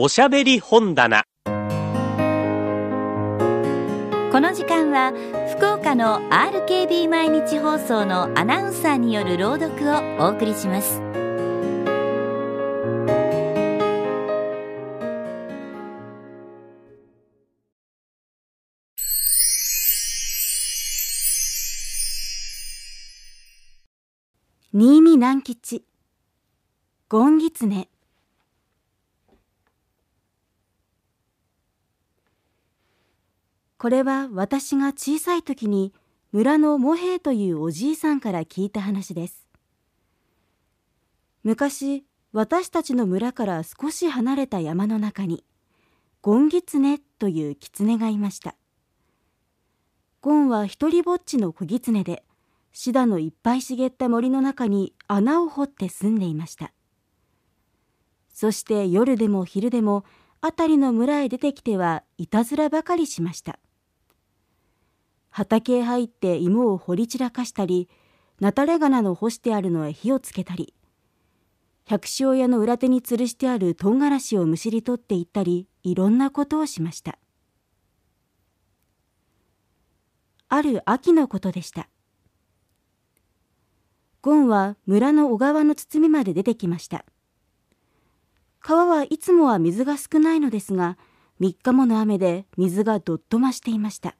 おしゃべり本棚。この時間は福岡の RKB 毎日放送のアナウンサーによる朗読をお送りします。新見南吉。ゴンギツネこれは私が小さい時に村のモヘイというおじいさんから聞いた話です。昔私たちの村から少し離れた山の中にゴンギツネという狐がいました。ゴンは一りぼっちの小狐でシダのいっぱい茂った森の中に穴を掘って住んでいました。そして夜でも昼でも辺りの村へ出てきてはいたずらばかりしました。畑へ入って芋を掘り散らかしたり菜垂れ金の干してあるのへ火をつけたり百姓屋の裏手に吊るしてある唐辛子をむしり取っていったりいろんなことをしました。ある秋のことでした。ゴンは村の小川の包みまで出てきました。川はいつもは水が少ないのですが3日もの雨で水がどっと増していました。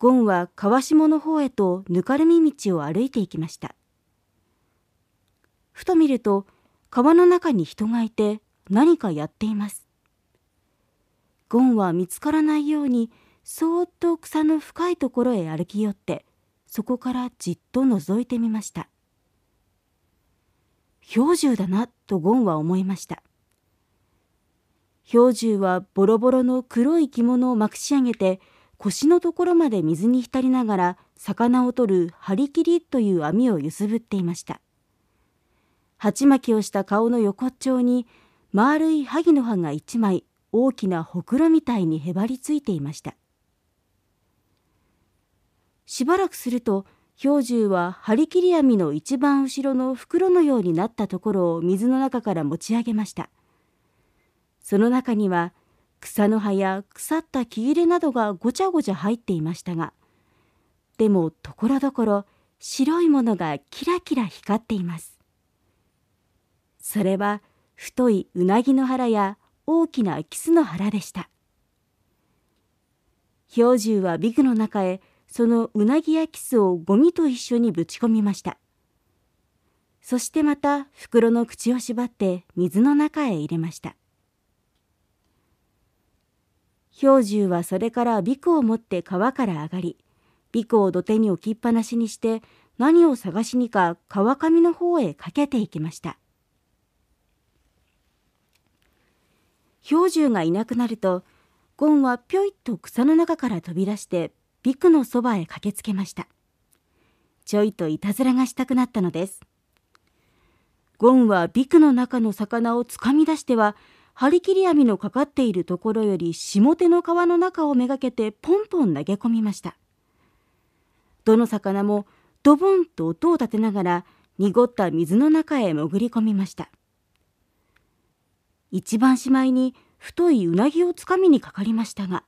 ゴンは川下の方へとぬかるみ道を歩いていきました。ふと見ると川の中に人がいて何かやっています。ゴンは見つからないようにそーっと草の深いところへ歩き寄ってそこからじっと覗いてみました氷柱だなとゴンは思いました。氷柱はボロボロの黒い着物をまくし上げて腰のところまで水に浸りながら魚を取る張り切りという網を揺すぶっていました。鉢巻きをした顔の横っちょに丸い萩の葉が一枚大きなほくろみたいにへばりついていました。しばらくすると氷柱は張り切り網の一番後ろの袋のようになったところを水の中から持ち上げました。その中には草の葉や腐った木切れなどがごちゃごちゃ入っていましたがでもところどころ白いものがキラキラ光っています。それは太いうなぎの腹や大きなキスの腹でした。氷柱はビグの中へそのうなぎやキスをゴミと一緒にぶち込みました。そしてまた袋の口を縛って水の中へ入れました。氷柱はそれからビクを持って川から上がりビクを土手に置きっぱなしにして何を探しにか川上の方へかけていきました。氷柱がいなくなるとゴンはぴょいっと草の中から飛び出してビクのそばへ駆けつけました。ちょいといたずらがしたくなったのです。ゴンはビクの中の魚をつかみ出しては張り切り網のかかっているところより下手の川の中をめがけてポンポン投げ込みました。どの魚もドボンと音を立てながら濁った水の中へ潜り込みました。一番しまいに太いうなぎをつかみにかかりましたが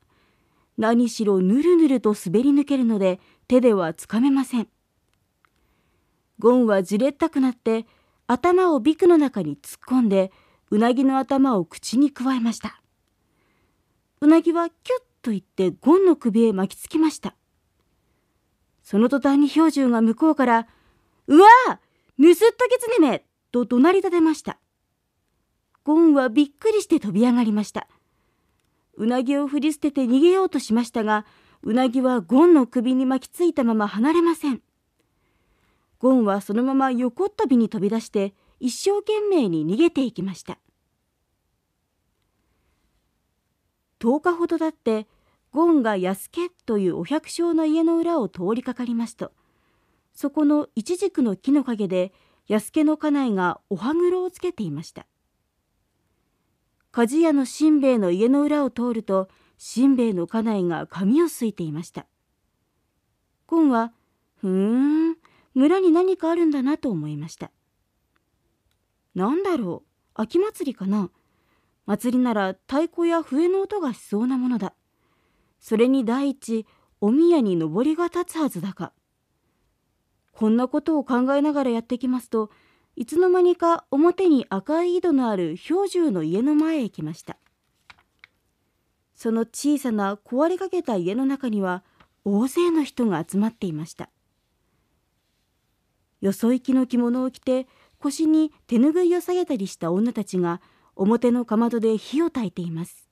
何しろぬるぬると滑り抜けるので手ではつかめません。ゴンはじれったくなって頭をビクの中に突っ込んでうなぎの頭を口にくわえました。うなぎはキュッと言ってゴンの首へ巻きつきました。その途端に氷柱が向こうから「うわあ盗っ人狐め!」と怒鳴り立てました。ゴンはびっくりして飛び上がりました。うなぎを振り捨てて逃げようとしましたがうなぎはゴンの首に巻きついたまま離れません。ゴンはそのまま横っ飛びに飛び出して一生懸命に逃げていきました。10日ほど経ってゴンが安家というお百姓の家の裏を通りかかりますとそこのイチジクの木の陰で安家の家内がお歯黒をつけていました。鍛冶屋のしんべヱの家の裏を通るとしんべヱの家内が髪をすいていました。ゴンはふーん村に何かあるんだなと思いました。なんだろう秋祭りかな。祭りなら太鼓や笛の音がしそうなものだ。それに第一、お宮に上りが立つはずだか。こんなことを考えながらやってきますと、いつの間にか表に赤い井戸のある氷柱の家の前へ来ました。その小さな壊れかけた家の中には大勢の人が集まっていました。よそ行きの着物を着て腰に手ぬぐいを下げたりした女たちが表のかまどで火を焚いています。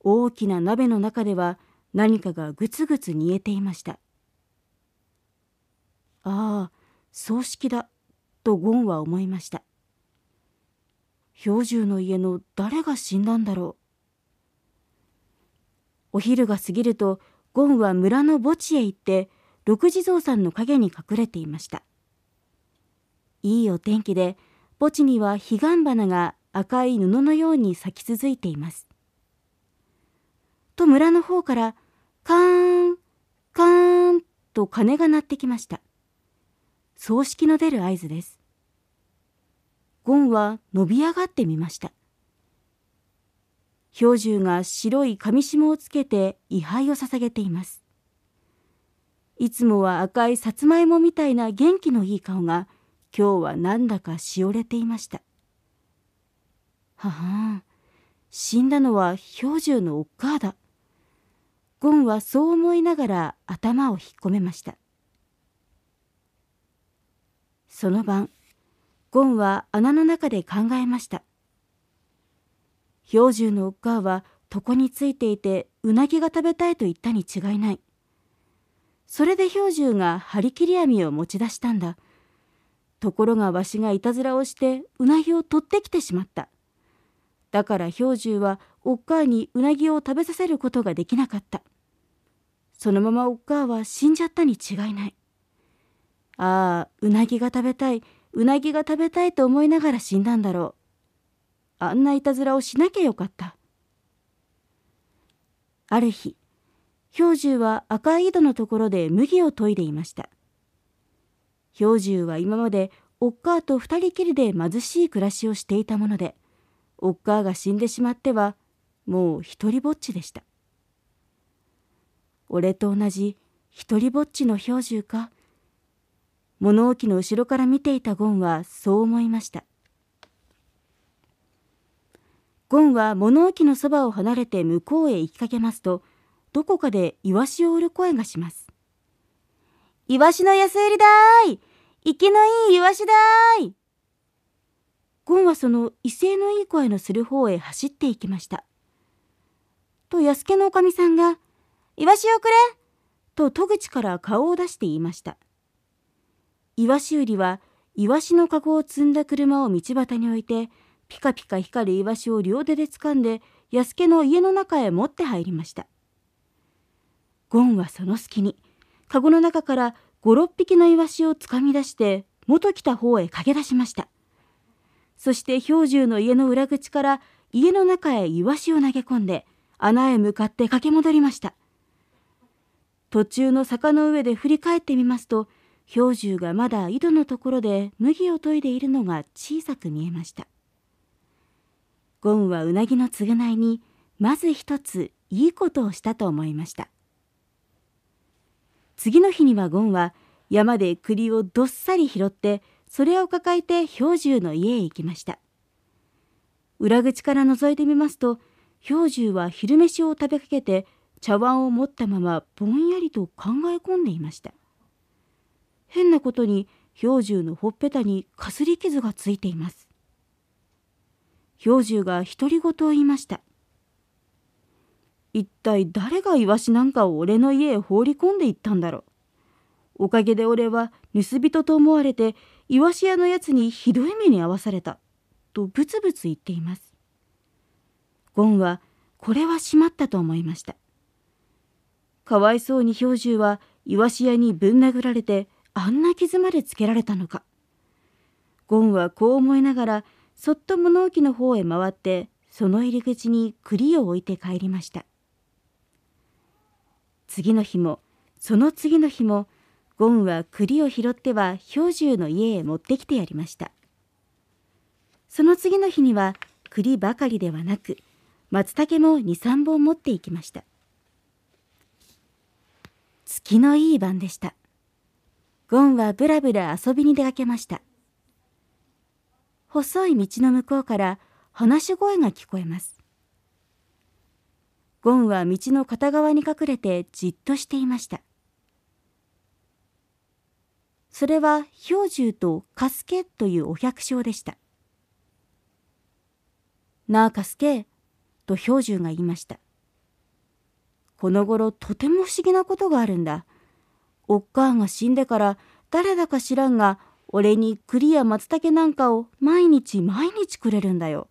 大きな鍋の中では何かがぐつぐつ煮えていました。ああ、葬式だ、とゴンは思いました。氷柱の家の誰が死んだんだろう。お昼が過ぎると、ゴンは村の墓地へ行って、六地蔵さんの陰に隠れていました。いいお天気で、墓地には彼岸花が赤い布のように咲き続いています。と村の方から、カーン、カーンと鐘が鳴ってきました。葬式の出る合図です。ゴンは伸び上がってみました。氷柱が白い紙紐をつけて位牌を捧げています。いつもは赤いさつまいもみたいな元気のいい顔が今日はなんだかしおれていました。ははん死んだのは氷柱のおっかあだ。ゴンはそう思いながら頭を引っ込めました。その晩、ゴンは穴の中で考えました。氷柱のおっかあは床についていてうなぎが食べたいと言ったに違いない。それで氷柱が張り切り網を持ち出したんだ。ところがわしがいたずらをしてうなぎを取ってきてしまった。だから氷柱はおっかあにうなぎを食べさせることができなかった。そのままおっかあは死んじゃったに違いない。ああ、うなぎが食べたい、うなぎが食べたいと思いながら死んだんだろう。あんないたずらをしなきゃよかった。ある日、氷柱は赤い井戸のところで麦を研いでいました。氷柱は今までおっかあと二人きりで貧しい暮らしをしていたもので、おっかあが死んでしまっては、もう一りぼっちでした。俺と同じ一りぼっちの氷柱か。物置の後ろから見ていたゴンはそう思いました。ゴンは物置のそばを離れて向こうへ行きかけますと、どこかでイワシを売る声がします。イワシの安売りだーい生きのいいイワシだーいゴンはその威勢のいい声のする方へ走っていきました。と、安家のおかみさんが、イワシをくれと戸口から顔を出して言いました。イワシ売りは、イワシの籠を積んだ車を道端に置いて、ピカピカ光るイワシを両手で掴んで安家の家の中へ持って入りましたゴンはその隙にカゴの中から56匹のイワシをつかみ出して元来た方へ駆け出しました。そして氷柱の家の裏口から家の中へイワシを投げ込んで穴へ向かって駆け戻りました。途中の坂の上で振り返ってみますと氷柱がまだ井戸のところで麦を研いでいるのが小さく見えました。ゴンはうなぎの償いにまず一ついいことをしたと思いました。次の日にはゴンは山で栗をどっさり拾ってそれを抱えて氷柱の家へ行きました。裏口から覗いてみますと氷柱は昼飯を食べかけて茶碗を持ったままぼんやりと考え込んでいました。変なことに氷柱のほっぺたにかすり傷がついています。氷柱が独り言を言いました。一体誰がイワシなんかを俺の家へ放り込んでいったんだろう。おかげで俺は盗人と思われてイワシ屋のやつにひどい目に遭わされた。とブツブツ言っています。ゴンはこれはしまったと思いました。かわいそうに氷柱はイワシ屋にぶん殴られてあんな傷までつけられたのか。ゴンはこう思いながらそっと物置の方へ回ってその入り口に栗を置いて帰りました次の日もその次の日もゴンは栗を拾っては氷柱の家へ持ってきてやりました。その次の日には栗ばかりではなく松茸も23本持っていきました。月のいい晩でした。ゴンはぶらぶら遊びに出かけました。細い道の向こうから話し声が聞こえます。ゴンは道の片側に隠れてじっとしていました。それは氷柱とカスケというお百姓でした。なあカスケと氷柱が言いました。この頃とても不思議なことがあるんだ。おっかあが死んでから誰だか知らんが俺に栗や松茸なんかを毎日毎日くれるんだよ。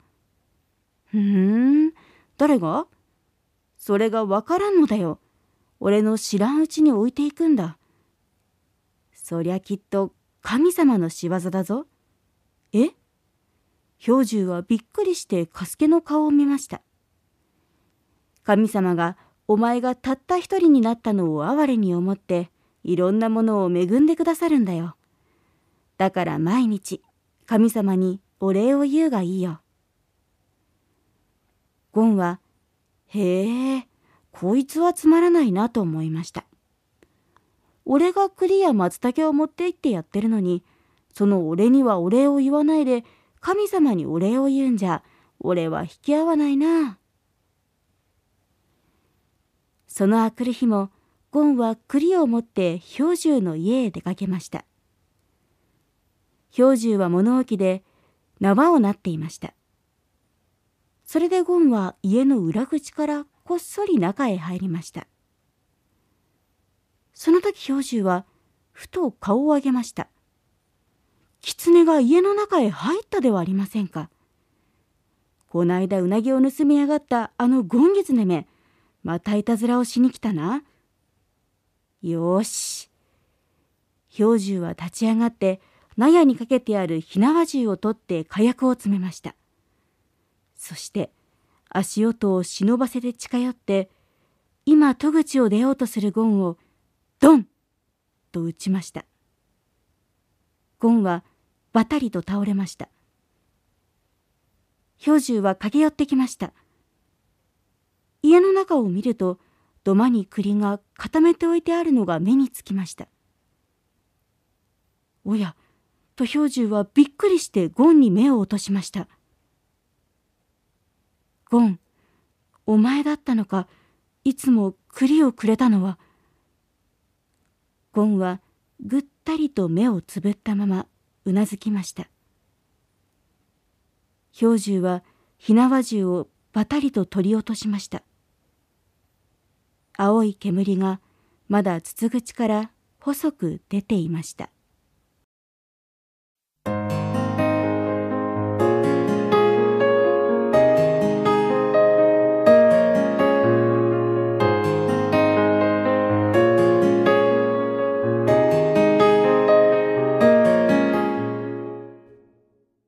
ふーん、誰が？それがわからんのだよ。俺の知らんうちに置いていくんだ。そりゃきっと神様の仕業だぞ。え？氷柱はびっくりしてカスケの顔を見ました。神様がお前がたった一人になったのを哀れに思っていろんなものを恵んでくださるんだよ。だから毎日神様にお礼を言うがいいよ。ゴンは、へえ、こいつはつまらないなと思いました。俺が栗や松茸を持って行ってやってるのに、その俺にはお礼を言わないで、神様にお礼を言うんじゃ、俺は引き合わないな。そのあくる日も、ゴンは栗を持って氷柱の家へ出かけました。氷柱は物置で縄をなっていました。それでゴンは家の裏口からこっそり中へ入りました。その時氷柱はふと顔を上げました。狐が家の中へ入ったではありませんか。こないだうなぎを盗みやがったあのゴンギツネめ、またいたずらをしに来たな。よし。氷柱は立ち上がって納屋にかけてある火縄銃を取って火薬を詰めました。そして足音を忍ばせて近寄って今戸口を出ようとするゴンをドン!と撃ちました。ゴンはばたりと倒れました。氷柱は駆け寄ってきました。家の中を見ると土間に栗が固めておいてあるのが目につきました。おやと氷柱はびっくりしてゴンに目を落としました。ゴン、お前だったのか、いつも栗をくれたのは。ゴンはぐったりと目をつぶったままうなずきました。氷柱は火縄銃をばたりと取り落としました。青い煙がまだ筒口から細く出ていました。